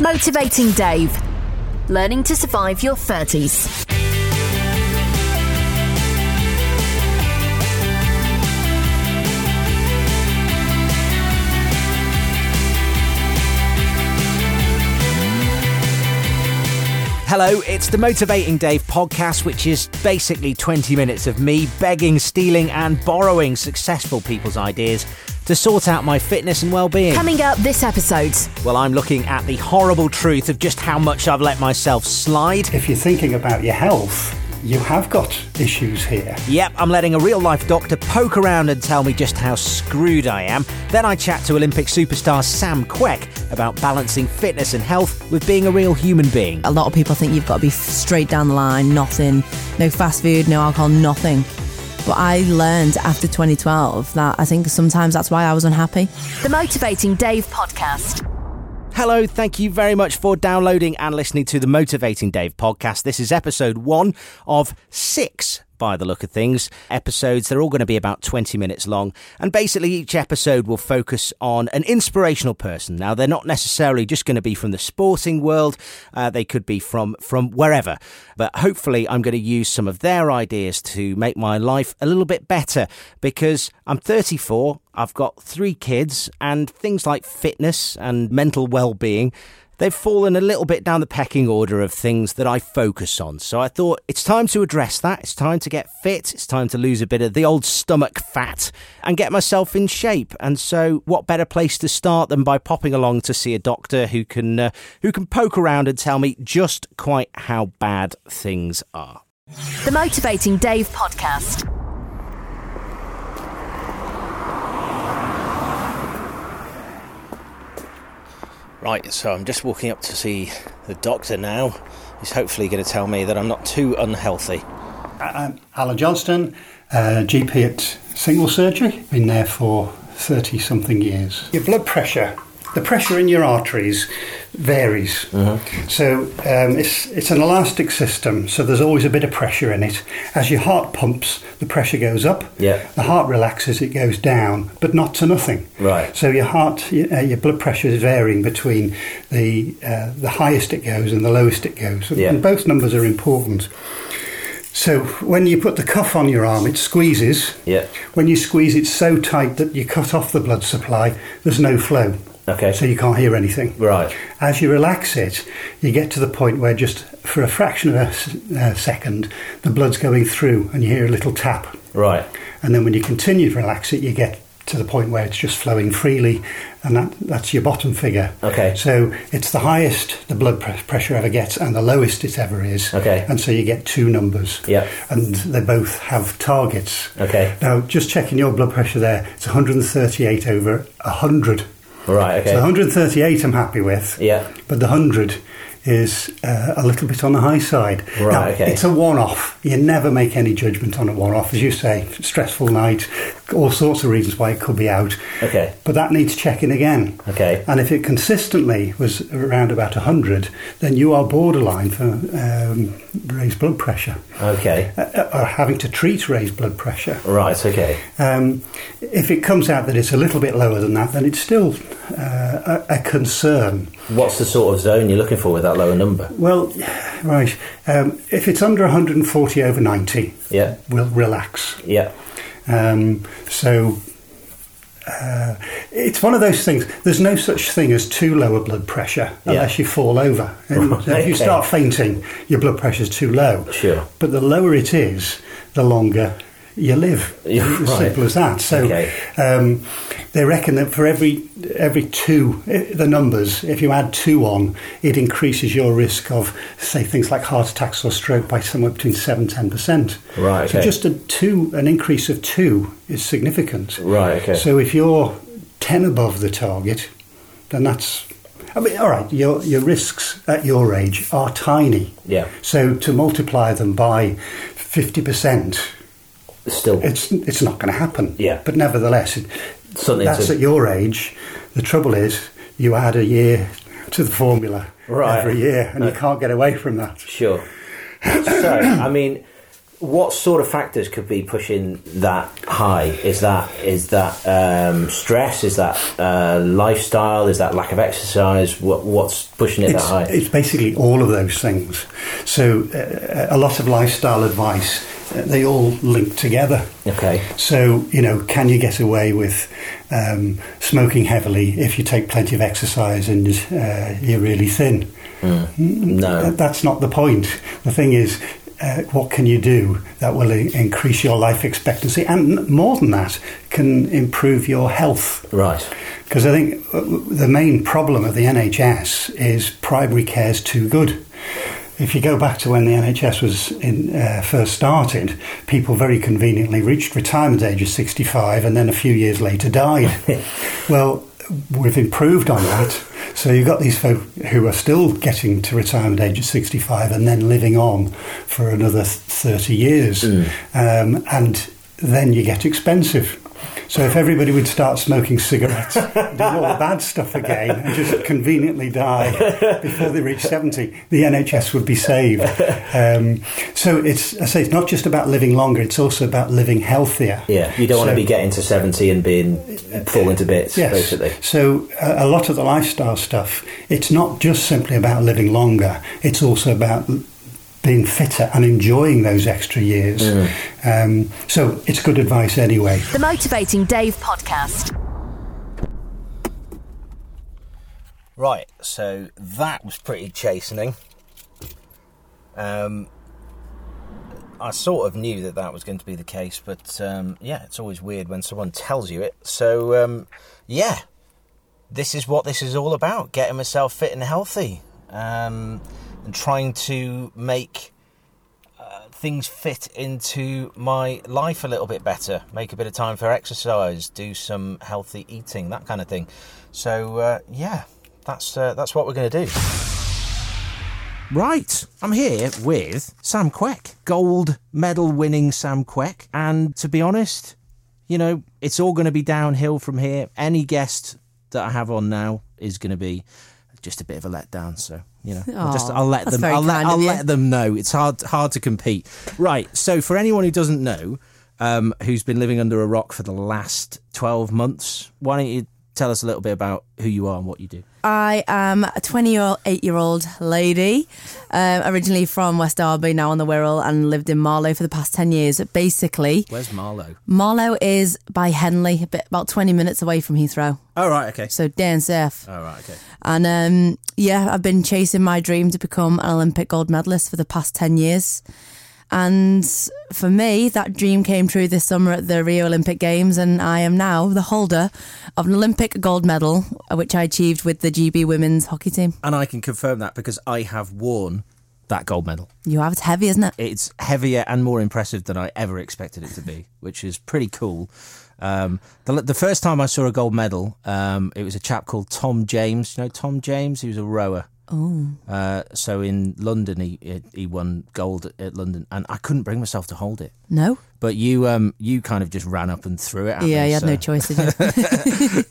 Motivating Dave. Learning to survive your 30s. Hello, it's the Motivating Dave podcast, which is basically 20 minutes of me begging, stealing, and borrowing successful people's ideas to sort out my fitness and well-being. Coming up this episode. Well, I'm looking at the horrible truth of just how much I've let myself slide. If you're thinking about your health, you have got issues here. Yep, I'm letting a real life doctor poke around and tell me just how screwed I am. Then I chat to Olympic superstar Sam Quek about balancing fitness and health with being a real human being. A lot of people think you've got to be straight down the line, nothing, no fast food, no alcohol, nothing. But I learned after 2012 that I think sometimes that's why I was unhappy. The Motivating Dave podcast. Hello, thank you very much for downloading and listening to the Motivating Dave podcast. This is episode one of six by the look of things. Episodes, they're all going to be about 20 minutes long. And basically, each episode will focus on an inspirational person. Now, they're not necessarily just going to be from the sporting world, uh, they could be from, from wherever. But hopefully, I'm going to use some of their ideas to make my life a little bit better because I'm 34, I've got three kids, and things like fitness and mental well being they've fallen a little bit down the pecking order of things that I focus on. So I thought it's time to address that. It's time to get fit. It's time to lose a bit of the old stomach fat and get myself in shape. And so, what better place to start than by popping along to see a doctor who can uh, who can poke around and tell me just quite how bad things are. The Motivating Dave podcast. Right, so I'm just walking up to see the doctor now. He's hopefully going to tell me that I'm not too unhealthy. I'm Alan Johnston, uh, GP at Single Surgery. Been there for 30 something years. Your blood pressure, the pressure in your arteries varies. So um, it's, it's an elastic system, so there's always a bit of pressure in it. As your heart pumps, the pressure goes up. Yeah. The heart relaxes, it goes down, but not to nothing. Right. So your heart, y- uh, your blood pressure is varying between the uh, the highest it goes and the lowest it goes. Yeah. And both numbers are important. So when you put the cuff on your arm, it squeezes. Yeah. When you squeeze it so tight that you cut off the blood supply, there's no flow. Okay. So you can't hear anything. Right. As you relax it, you get to the point where just for a fraction of a, uh, second, the blood's going through and you hear a little tap. Right. And then when you continue to relax it, you get to the point where it's just flowing freely, and that, that's your bottom figure. Okay. So it's the highest the blood pre- pressure ever gets and the lowest it ever is. Okay. And so you get two numbers. Yeah. And they both have targets. Okay. Now, just checking your blood pressure there, it's 138 over 100. Right. Okay. So 138 I'm happy with. Yeah. But the 100 is uh, a little bit on the high side. Right, Now, okay. It's a one-off. You never make any judgment on a one-off, as you say. Stressful night, all sorts of reasons why it could be out. Okay. But that needs checking again. Okay. And if it consistently was around about 100, then you are borderline for um, raised blood pressure, Okay. uh, or having to treat raised blood pressure. Right. Okay. Um, if it comes out that it's a little bit lower than that, then it's still uh, a, a concern. What's the sort of zone you're looking for with that lower number? Well, right. Um, if it's under 140 over 90, Yeah. we'll relax. Yeah. Um, so uh, it's one of those things. There's no such thing as too low a blood pressure Yeah. unless you fall over. And Right, If you start fainting, your blood pressure's too low. Sure. But the lower it is, the longer you live. Yeah, as right. simple as that. So Okay. um, they reckon that for every every two, eh, the numbers, if you add two on, it increases your risk of, say, things like heart attacks or stroke by somewhere between seven ten percent. Right, So okay. just a two, an increase of two is significant. Right, okay. So if you're ten above the target, then that's. I mean, all right. Your your risks at your age are tiny. Yeah. So to multiply them by fifty percent, Still. it's it's not going to happen. Yeah. But nevertheless, it, Something that's to- at your age. The trouble is, you add a year to the formula Right. every year, and you can't get away from that. Sure. so, I mean, what sort of factors could be pushing that high? Is that is that um, stress? Is that uh, lifestyle? Is that lack of exercise? What, what's pushing it it's, that high? It's basically all of those things. So uh, a lot of lifestyle advice, they all link together. Okay. So you know, can you get away with um, smoking heavily if you take plenty of exercise and uh, you're really thin? Mm. No, that's not the point. The thing is, uh, what can you do that will increase your life expectancy and more than that can improve your health right because i think uh, the main problem of the nhs is primary care is too good if you go back to when the NHS was in, uh, first started, people very conveniently reached retirement age of 65 and then a few years later died. well, we've improved on that. So you've got these folk who are still getting to retirement age of 65 and then living on for another 30 years. Mm. Um, and then you get expensive. So if everybody would start smoking cigarettes, do all the bad stuff again, and just conveniently die before they reach seventy, the NHS would be saved. Um, so it's I say it's not just about living longer; it's also about living healthier. Yeah, you don't so, want to be getting to seventy and being falling to bits. Yes. Basically. So a lot of the lifestyle stuff, it's not just simply about living longer; it's also about being fitter and enjoying those extra years. Mm. Um, so it's good advice anyway. The Motivating Dave podcast. Right, so that was pretty chastening. Um, I sort of knew that that was going to be the case, but um, yeah, it's always weird when someone tells you it. So um, yeah, this is what this is all about: getting myself fit and healthy. Um, and trying to make uh, things fit into my life a little bit better, make a bit of time for exercise, do some healthy eating, that kind of thing. So uh, yeah, that's uh, that's what we're going to do. Right, I'm here with Sam Quek, gold medal winning Sam Quek, and to be honest, you know, it's all going to be downhill from here. Any guest that I have on now is going to be just a bit of a letdown. So you know, I'll just I'll let them I'll, let, I'll let them know. It's hard hard to compete. Right. So for anyone who doesn't know, um, who's been living under a rock for the last twelve months, why don't you tell us a little bit about who you are and what you do? I am a 28 year old lady, um, originally from West Derby, now on the Wirral, and lived in Marlow for the past 10 years. Basically, where's Marlow? Marlow is by Henley, bit, about 20 minutes away from Heathrow. Oh, right, okay. So, Dan safe. Oh, right, okay. And um, yeah, I've been chasing my dream to become an Olympic gold medalist for the past 10 years. And for me, that dream came true this summer at the Rio Olympic Games, and I am now the holder of an Olympic gold medal, which I achieved with the GB women's hockey team. And I can confirm that because I have worn that gold medal. You have. It's heavy, isn't it? It's heavier and more impressive than I ever expected it to be, which is pretty cool. Um, the, the first time I saw a gold medal, um, it was a chap called Tom James. You know Tom James? He was a rower. Oh. Uh, so in London, he he won gold at London, and I couldn't bring myself to hold it. No. But you um you kind of just ran up and threw it. yeah, me, you had so. no choice,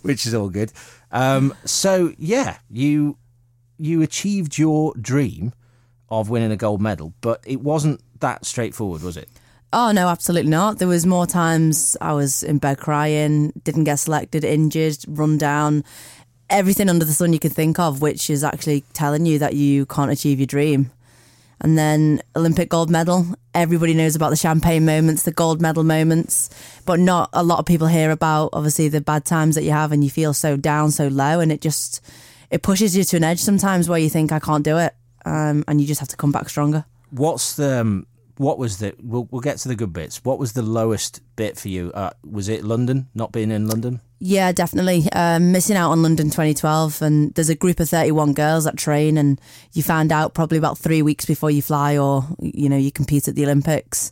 Which is all good. Um, so yeah, you you achieved your dream of winning a gold medal, but it wasn't that straightforward, was it? Oh no, absolutely not. There was more times I was in bed crying, didn't get selected, injured, run down everything under the sun you can think of, which is actually telling you that you can't achieve your dream. And then Olympic gold medal. Everybody knows about the champagne moments, the gold medal moments, but not a lot of people hear about obviously the bad times that you have and you feel so down, so low, and it just it pushes you to an edge sometimes where you think I can't do it, um, and you just have to come back stronger. What's the um, what was the? We'll, we'll get to the good bits. What was the lowest bit for you? Uh, was it London? Not being in London? Yeah, definitely. Um, missing out on London 2012. And there's a group of 31 girls that train, and you find out probably about three weeks before you fly or, you know, you compete at the Olympics.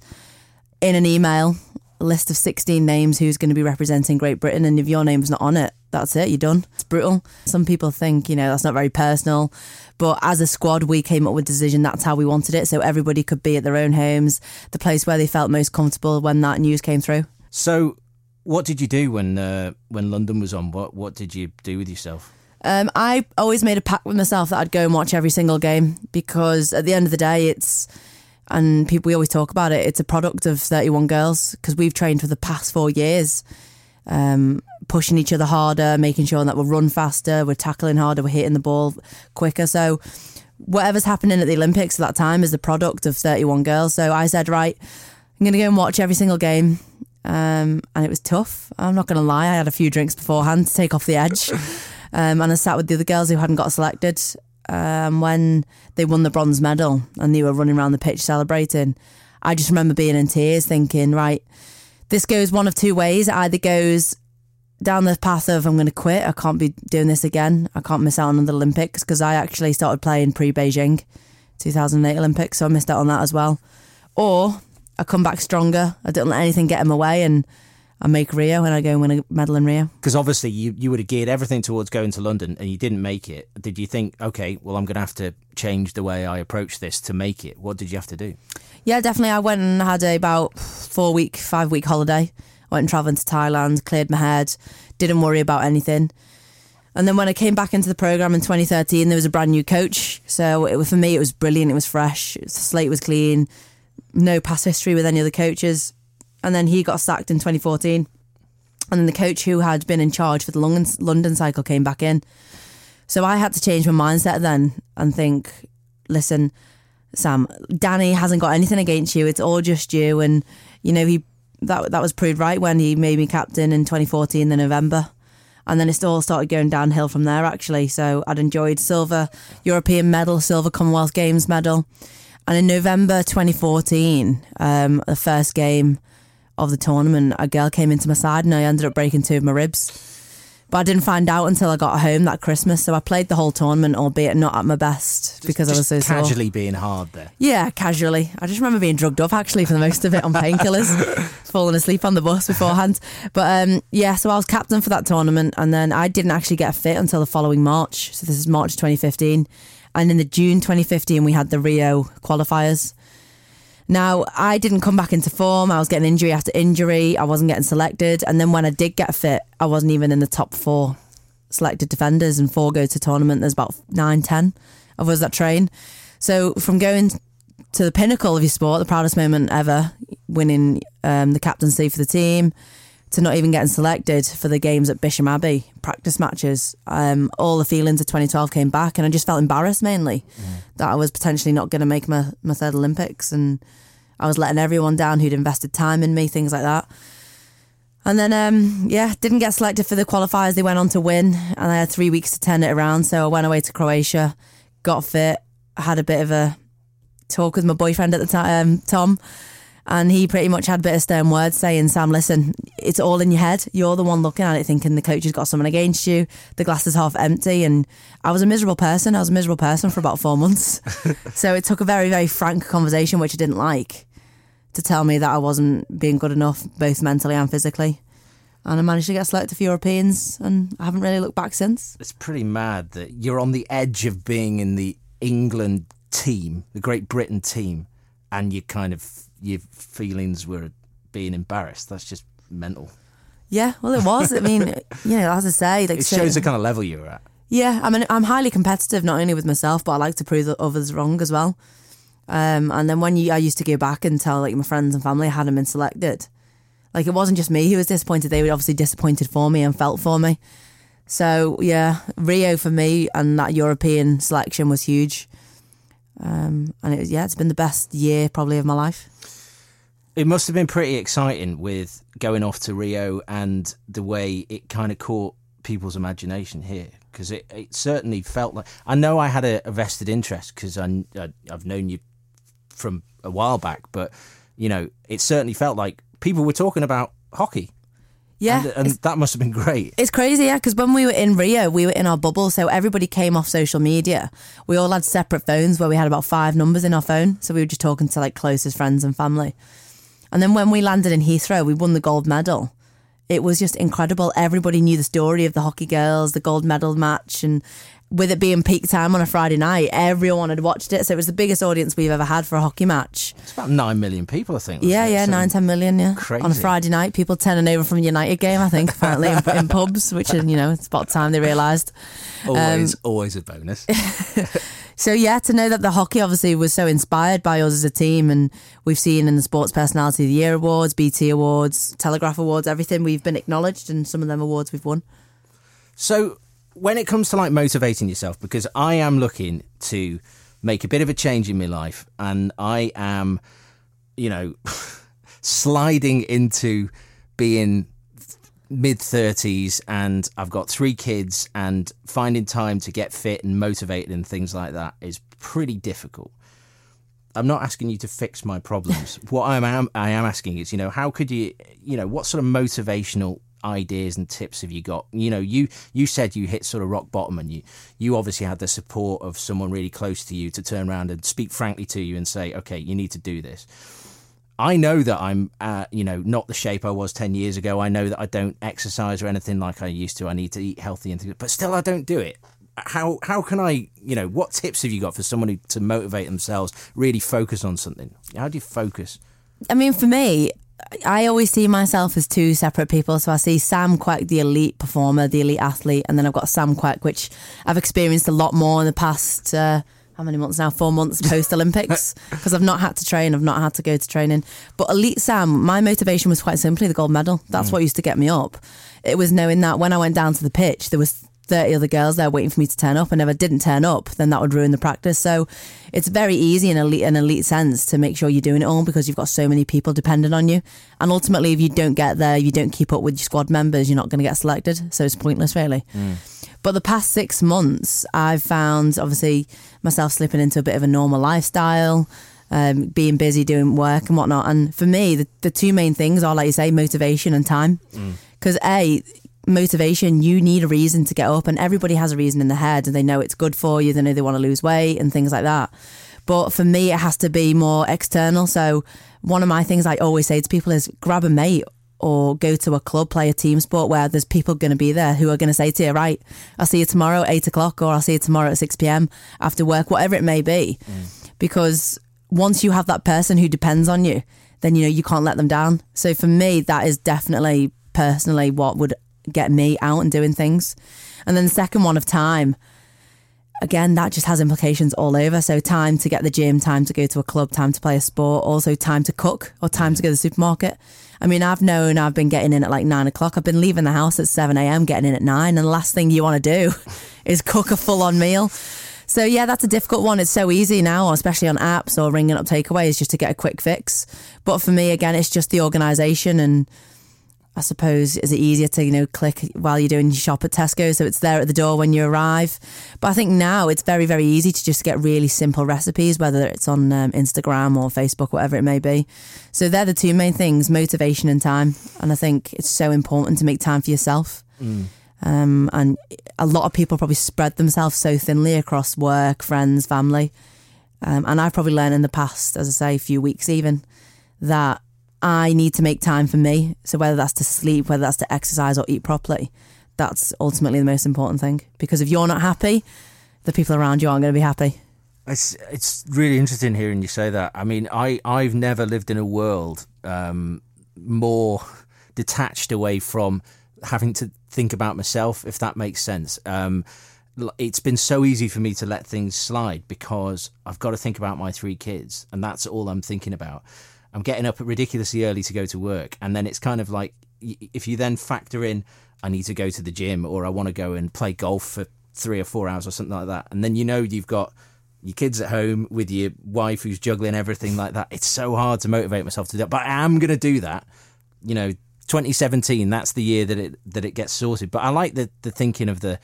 In an email, list of 16 names who's going to be representing Great Britain. And if your name's not on it, that's it, you're done. It's brutal. Some people think, you know, that's not very personal. But as a squad, we came up with decision that's how we wanted it. So everybody could be at their own homes, the place where they felt most comfortable when that news came through. So what did you do when uh, when London was on? What what did you do with yourself? Um, I always made a pact with myself that I'd go and watch every single game because at the end of the day, it's And people, we always talk about it. It's a product of 31 girls because we've trained for the past four years, um, pushing each other harder, making sure that we'll run faster, we're tackling harder, we're hitting the ball quicker. So, whatever's happening at the Olympics at that time is the product of 31 girls. So, I said, right, I'm going to go and watch every single game. Um, and it was tough. I'm not going to lie. I had a few drinks beforehand to take off the edge. Um, and I sat with the other girls who hadn't got selected. Um, when they won the bronze medal and they were running around the pitch celebrating, I just remember being in tears thinking, right, this goes one of two ways. It either goes down the path of I'm going to quit. I can't be doing this again. I can't miss out on the Olympics because I actually started playing pre Beijing 2008 Olympics. So I missed out on that as well. Or I come back stronger. I don't let anything get in my way, and I make Rio and I go and win a medal in Rio. Because obviously you, you would have geared everything towards going to London and you didn't make it. Did you think, okay, well, I'm going to have to change the way I approach this to make it? What did you have to do? Yeah, definitely. I went and had a about four week, five week holiday. Went and travelled to Thailand, cleared my head, didn't worry about anything. And then when I came back into the program in 2013, there was a brand new coach. So it, was, for me, it was brilliant. It was fresh. the slate was clean no past history with any other coaches. And then he got sacked in 2014. And then the coach who had been in charge for the London, London cycle came back in. So I had to change my mindset then and think, listen, Sam, Danny hasn't got anything against you. It's all just you. And, you know, he that that was proved right when he made me captain in 2014 in November. And then it all started going downhill from there, actually. So I'd enjoyed silver European medal, silver Commonwealth Games medal. And in November 2014, um, the first game of the tournament, a girl came into my side and I ended up breaking two of my ribs. But I didn't find out until I got home that Christmas. So I played the whole tournament, albeit not at my best Just- because I was so sore. casually being hard there. Yeah, casually. I just remember being drugged up actually for the most of it on painkillers, falling asleep on the bus beforehand. But um, yeah, so I was captain for that tournament, and then I didn't actually get fit until the following March. So this is March 2015, and in the June 2015 we had the Rio qualifiers. Now I didn't come back into form. I was getting injury after injury. I wasn't getting selected, and then when I did get fit, I wasn't even in the top four selected defenders, and four go to tournament. There's about nine, ten of us that train. So from going to the pinnacle of your sport, the proudest moment ever, winning um, the captaincy for the team, to not even getting selected for the games at Bisham Abbey practice matches. Um, all the feelings of 2012 came back, and I just felt embarrassed mainly that I was potentially not going to make my, my third Olympics, and I was letting everyone down who'd invested time in me, things like that. And then, um, yeah, didn't get selected for the qualifiers. They went on to win, and I had three weeks to turn it around. So I went away to Croatia, got fit, had a bit of a talk with my boyfriend at the time, um, Tom, and he pretty much had a bit of stern words saying, Sam, listen, it's all in your head. You're the one looking at it thinking the coach has got someone against you. The glass is half empty. And I was a miserable person. I was a miserable person for about four months. so it took a very, very frank conversation, which I didn't like, to tell me that I wasn't being good enough, both mentally and physically. And I managed to get selected for Europeans, and I haven't really looked back since. It's pretty mad that you're on the edge of being in the England team, the Great Britain team, and you kind of your feelings were being embarrassed. That's just mental. Yeah, well, it was. I mean, you know, as I say, like It shows the kind of level you were at. Yeah, I mean, I'm highly competitive, not only with myself, but I like to prove that others wrong as well. Um, and then when you, I used to go back and tell like my friends and family I hadn't been selected, like it wasn't just me who was disappointed; they were obviously disappointed for me and felt for me. So yeah, Rio for me and that European selection was huge. Um, and it was, yeah, it's been the best year probably of my life. It must have been pretty exciting with going off to Rio and the way it kind of caught people's imagination here because it, it certainly felt like I know I had a, a vested interest because I, I I've known you from a while back, but you know it certainly felt like people were talking about hockey. Yeah, and, and that must have been great. It's crazy, yeah, because when we were in Rio, we were in our bubble, so everybody came off social media. We all had separate phones where we had about five numbers in our phone, so we were just talking to like closest friends and family. And then when we landed in Heathrow, we won the gold medal. It was just incredible. Everybody knew the story of the hockey girls, the gold medal match, and with it being peak time on a Friday night, everyone had watched it. So it was the biggest audience we've ever had for a hockey match. It's about nine million people, I think. Yeah, it? yeah, So- nine, ten million, yeah. Crazy. On a Friday night, people turning over from a United game, I think, apparently in, in pubs, which, is, you know, it's about time they realised. Always, um, always a bonus. So yeah, to know that the hockey obviously was so inspired by us as a team, and we've seen in the Sports Personality of the Year awards, BT awards, Telegraph awards, everything we've been acknowledged, and some of them awards we've won. So when it comes to like motivating yourself, because I am looking to make a bit of a change in my life, and I am, you know, sliding into being mid 30s and I've got three kids and finding time to get fit and motivated and things like that is pretty difficult. I'm not asking you to fix my problems. what I am I am asking is, you know, how could you, you know, what sort of motivational ideas and tips have you got? You know, you you said you hit sort of rock bottom and you you obviously had the support of someone really close to you to turn around and speak frankly to you and say, "Okay, you need to do this." I know that I'm, uh, you know, not the shape I was 10 years ago. I know that I don't exercise or anything like I used to. I need to eat healthy and things, but still I don't do it. How how can I, you know, what tips have you got for someone who, to motivate themselves, really focus on something? How do you focus? I mean, for me, I always see myself as two separate people. So I see Sam Quek, the elite performer, the elite athlete, and then I've got Sam Quek, which I've experienced a lot more in the past. Uh, how many months now? Four months post Olympics because I've not had to train. I've not had to go to training. But Elite Sam, my motivation was quite simply the gold medal. That's mm. what used to get me up. It was knowing that when I went down to the pitch, there was 30 other girls there waiting for me to turn up. And if I didn't turn up, then that would ruin the practice. So it's very easy in elite, an elite sense to make sure you're doing it all because you've got so many people dependent on you. And ultimately, if you don't get there, you don't keep up with your squad members, you're not going to get selected. So it's pointless, really. Mm. But the past six months, I've found obviously myself slipping into a bit of a normal lifestyle. Um, being busy doing work and whatnot. And for me, the, the two main things are, like you say, motivation and time. Because, mm. A, motivation, you need a reason to get up, and everybody has a reason in their head, and they know it's good for you, they know they want to lose weight and things like that. But for me, it has to be more external. So, one of my things I always say to people is grab a mate or go to a club, play a team sport where there's people going to be there who are going to say to you, right, I'll see you tomorrow at eight o'clock or I'll see you tomorrow at 6 p.m. after work, whatever it may be. Mm. Because once you have that person who depends on you, then you know you can't let them down. So for me, that is definitely personally what would get me out and doing things. And then the second one of time, again, that just has implications all over. So time to get the gym, time to go to a club, time to play a sport, also time to cook or time to go to the supermarket. I mean, I've known I've been getting in at like nine o'clock. I've been leaving the house at 7 a.m., getting in at nine. And the last thing you want to do is cook a full on meal. So, yeah, that's a difficult one. It's so easy now, especially on apps or ringing up takeaways just to get a quick fix. But for me, again, it's just the organisation and I suppose, is it easier to, you know, click while you're doing your shop at Tesco so it's there at the door when you arrive? But I think now it's very, very easy to just get really simple recipes, whether it's on um, Instagram or Facebook, whatever it may be. So they're the two main things motivation and time. And I think it's so important to make time for yourself. Mm. Um, and a lot of people probably spread themselves so thinly across work, friends, family. Um, and I've probably learned in the past, as I say, a few weeks even, that I need to make time for me. So whether that's to sleep, whether that's to exercise or eat properly, that's ultimately the most important thing. Because if you're not happy, the people around you aren't going to be happy. It's it's really interesting hearing you say that. I mean, I I've never lived in a world um, more detached away from having to think about myself, if that makes sense. Um, it's been so easy for me to let things slide because I've got to think about my three kids, and that's all I'm thinking about. I'm getting up ridiculously early to go to work, and then it's kind of like if you then factor in I need to go to the gym or I want to go and play golf for three or four hours or something like that, and then you know you've got your kids at home with your wife who's juggling everything like that. It's so hard to motivate myself to do that, but I am going to do that. You know, 2017, that's the year that it that it gets sorted. But I like the the thinking of the,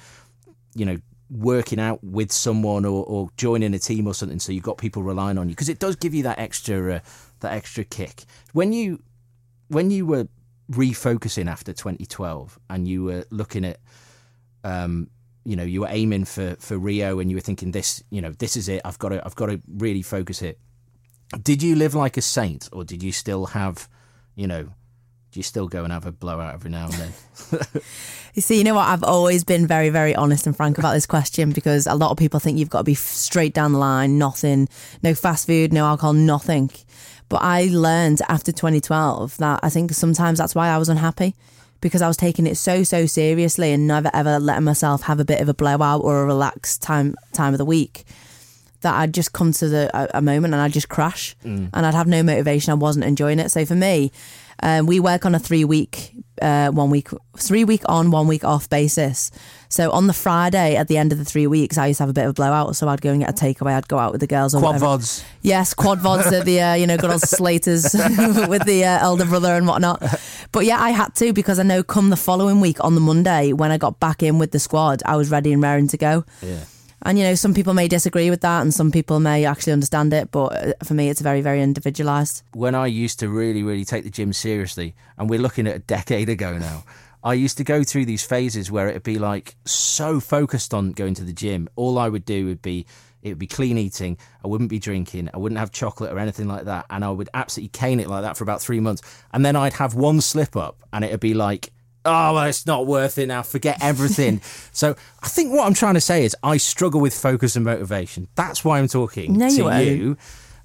you know, working out with someone or, or joining a team or something, so you've got people relying on you because it does give you that extra. Uh, that extra kick. When you when you were refocusing after 2012 and you were looking at um, you know you were aiming for for Rio and you were thinking this you know this is it I've got to I've got to really focus it. Did you live like a saint or did you still have you know do you still go and have a blowout every now and then? You see you know what? I've always been very very honest and frank about this question because a lot of people think you've got to be straight down the line nothing no fast food no alcohol nothing but I learned after 2012 that I think sometimes that's why I was unhappy because I was taking it so so seriously and never ever letting myself have a bit of a blowout or a relaxed time time of the week that I'd just come to the a, a moment and I'd just crash mm. and I'd have no motivation. I wasn't enjoying it. So for me, um, we work on a three week, uh, one week, three week on, one week off basis. So on the Friday at the end of the three weeks, I used to have a bit of a blowout. So I'd go and get a takeaway. I'd go out with the girls. Or Quad whatever. vods. Yes, quad vods at the uh, you know good old Slaters with the uh, elder brother and whatnot. But yeah, I had to because I know come the following week on the Monday when I got back in with the squad, I was ready and raring to go. Yeah. And you know, some people may disagree with that, and some people may actually understand it. But uh, for me, it's very, very individualized. when I used to really, really take the gym seriously, and we're looking at a decade ago now, I used to go through these phases where it'd be like so focused on going to the gym. All I would do would be it would be clean eating. I wouldn't be drinking. I wouldn't have chocolate or anything like that. And I would absolutely cane it like that for about three months. And then I'd have one slip up, and it'd be like. Oh, well, it's not worth it now. Forget everything. so I think what I'm trying to say is I struggle with focus and motivation. That's why I'm talking No, to you you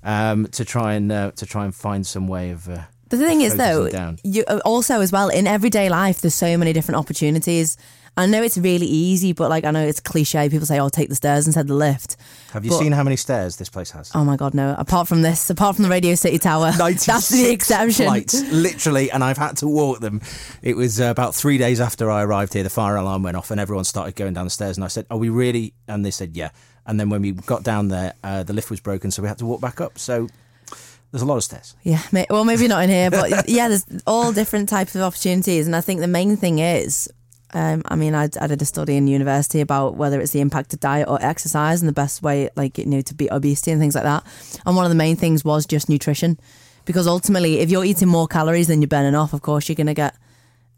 um, to try and uh, to try and find some way of. Uh, The thing is, though, down. you uh, also as well in everyday life, there's so many different opportunities. I know it's really easy, but like I know it's cliche. People say, "Oh, take the stairs instead of the lift." Have you But- seen how many stairs this place has? Oh my god, no! Apart from this, apart from the Radio City Tower, that's the 96 exception. Flights, literally, and I've had to walk them. It was uh, about three days after I arrived here, the fire alarm went off, and everyone started going down the stairs. And I said, "Are we really?" And they said, "Yeah." And then when we got down there, uh, the lift was broken, so we had to walk back up. So there's a lot of stairs. Yeah, well, maybe not in here, but yeah, there's all different types of opportunities, and I think the main thing is, um, I mean, I, I did a study in university about whether it's the impact of diet or exercise and the best way, like you know, to beat obesity and things like that. And one of the main things was just nutrition, because ultimately, if you're eating more calories than you're burning off, of course, you're gonna get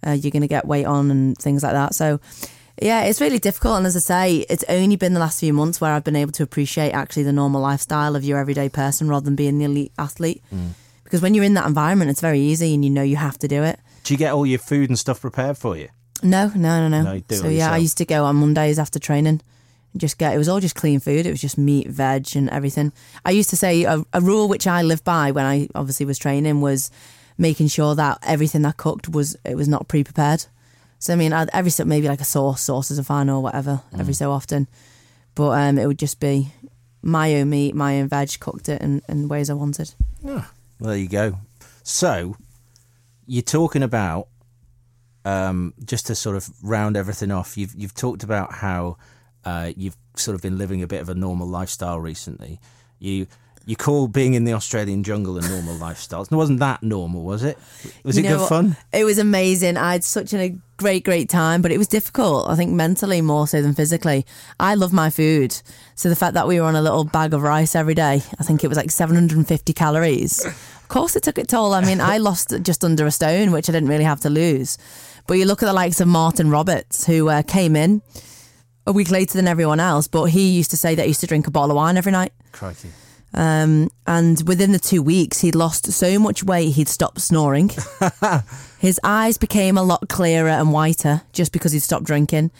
uh, you're gonna get weight on and things like that. So. Yeah, it's really difficult. And as I say, it's only been the last few months where I've been able to appreciate actually the normal lifestyle of your everyday person rather than being the elite athlete. Because when you're in that environment, it's very easy and you know you have to do it. Do you get all your food and stuff prepared for you? No, no, no, no. No, you so yeah, I used to go on Mondays after training. and Just get it was all just clean food. It was just meat, veg, and everything. I used to say a, a rule which I lived by when I obviously was training was making sure that everything I cooked was it was not pre-prepared. So I mean, I'd, every so maybe like a sauce, sauces are fine or whatever, Mm. every so often. But um, it would just be my own meat, my own veg, cooked it in, in ways I wanted. Well, there you go. So, you're talking about um, just to sort of round everything off. You've you've talked about how uh, you've sort of been living a bit of a normal lifestyle recently. You you call being in the Australian jungle a normal lifestyle. It wasn't that normal, was it? Was You it good what? fun? It was amazing. I had such a great, great time, but it was difficult. I think mentally more so than physically. I love my food. So the fact that we were on a little bag of rice every day, I think it was like 750 calories. Of course, it took its toll. I mean, I lost just under a stone, which I didn't really have to lose. But you look at the likes of Martin Roberts, who uh, came in a week later than everyone else, but he used to say that he used to drink a bottle of wine every night. Crikey. Um, and within the two weeks, he'd lost so much weight, he'd stopped snoring. his eyes became a lot clearer and whiter just because he'd stopped drinking.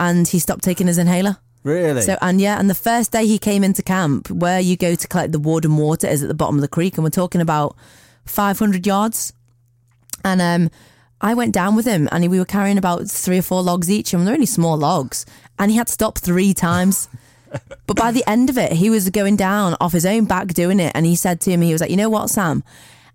And he stopped taking his inhaler. Really? So, and yeah, and the first day he came into camp, where you go to collect the wood and water is at the bottom of the creek, and we're talking about 500 yards. And um, I went down with him, and we were carrying about three or four logs each, and they're only small logs. And he had to stop three times. but by the end of it, he was going down off his own back doing it, and he said to me, he was like, "You know what, Sam."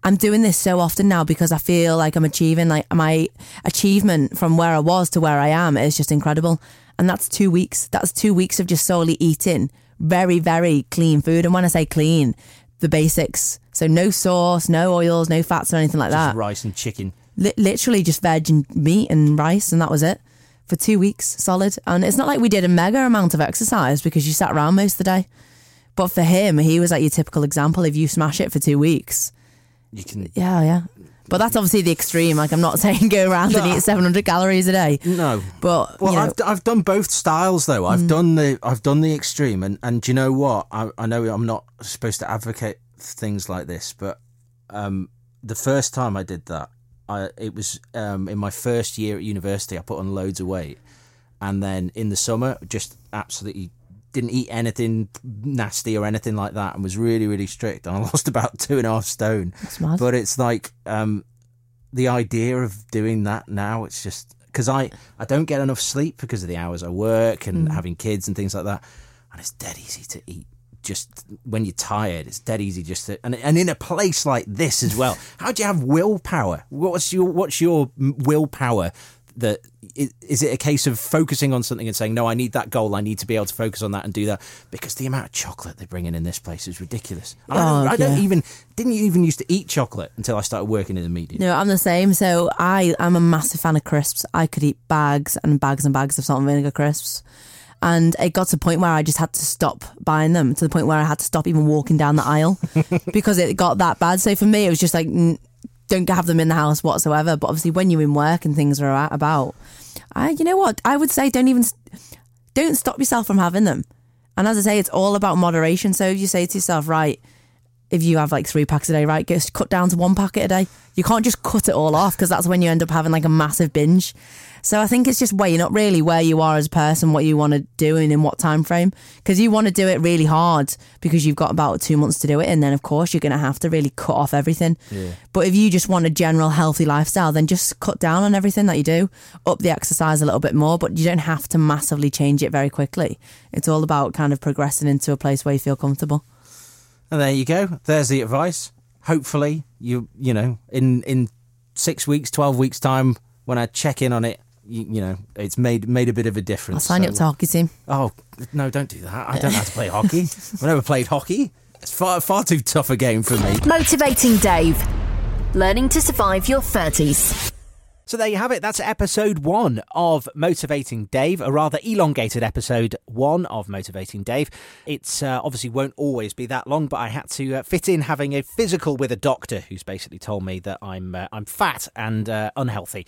I'm doing this so often now because I feel like I'm achieving like my achievement from where I was to where I am is just incredible. And that's two weeks. That's two weeks of just solely eating very, very clean food. And when I say clean, the basics. So no sauce, no oils, no fats or anything like Just that. rice and chicken. Li- literally just veg and meat and rice, and that was it for two weeks solid. And it's not like we did a mega amount of exercise because you sat around most of the day. But for him, he was like your typical example. If you smash it for two weeks, You can. yeah, yeah. But that's obviously the extreme. Like I'm not saying go around and eat 700 calories a day. No. But Well, you know, I've, I've done both styles though. I've done the I've done the extreme, and and do you know what? I, I know I'm not supposed to advocate things like this, but um, the first time I did that, I it was um, in my first year at university. I put on loads of weight, and then in the summer, just absolutely didn't eat anything nasty or anything like that, and was really really strict. And I lost about two and a half stone. But it's like um, the idea of doing that now. It's just because I I don't get enough sleep because of the hours I work and Mm. having kids and things like that, and it's dead easy to eat just when you're tired, it's dead easy just to, and and in a place like this as well. How do you have willpower? What's your what's your willpower that is it a case of focusing on something and saying no i need that goal. I need to be able to focus on that and do that because the amount of chocolate they're bringing in this place is ridiculous. Oh, I, don't, I don't even didn't you even used to eat chocolate until i started working in the media? No i'm the same. So i i'm a massive fan of crisps. I could eat bags and bags and bags of salt and vinegar crisps and it got to the point where I just had to stop buying them to the point where I had to stop even walking down the aisle because it got that bad. So for me, it was just like don't have them in the house whatsoever. But obviously, when you're in work and things are about, I, you know what, I would say don't even don't stop yourself from having them. And as I say, it's all about moderation. So if you say to yourself, right, if you have like three packs a day, right, just cut down to one packet a day. You can't just cut it all off because that's when you end up having like a massive binge. So I think it's just weighing up really where you are as a person, what you want to do and in what time frame. Because you want to do it really hard because you've got about two months to do it, and then of course you're going to have to really cut off everything. Yeah. But if you just want a general healthy lifestyle, then just cut down on everything that you do, up the exercise a little bit more, but you don't have to massively change it very quickly. It's all about kind of progressing into a place where you feel comfortable. And there you go. There's the advice. Hopefully, you you know in in six weeks, twelve weeks time, when I check in on it, you, you, know, it's made made a bit of a difference. I'll sign so, up to hockey team. Oh no, don't do that. I don't know how to play hockey. I've never played hockey. It's far far too tough a game for me. Motivating Dave, learning to survive your thirties. So there you have it. That's episode one of Motivating Dave, a rather elongated episode one of Motivating Dave. It's uh, obviously won't always be that long, but I had to uh, fit in having a physical with a doctor who's basically told me that I'm uh, I'm fat and uh, unhealthy,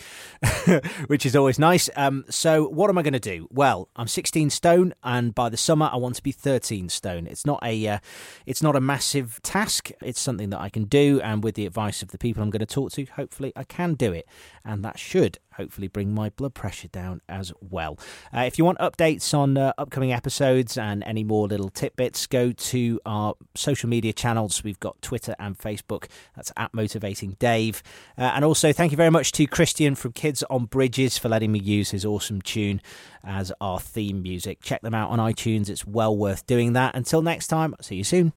which is always nice. Um, so what am I going to do? Well, I'm 16 stone, and by the summer I want to be 13 stone. It's not a uh, it's not a massive task. It's something that I can do, and with the advice of the people I'm going to talk to, hopefully I can do it, and that that should hopefully bring my blood pressure down as well. Uh, if you want updates on uh, upcoming episodes and any more little tidbits, go to our social media channels. We've got Twitter and Facebook. That's at Motivating Dave. Uh, and also, thank you very much to Christian from Kids on Bridges for letting me use his awesome tune as our theme music. Check them out on iTunes. It's well worth doing that. Until next time, see you soon.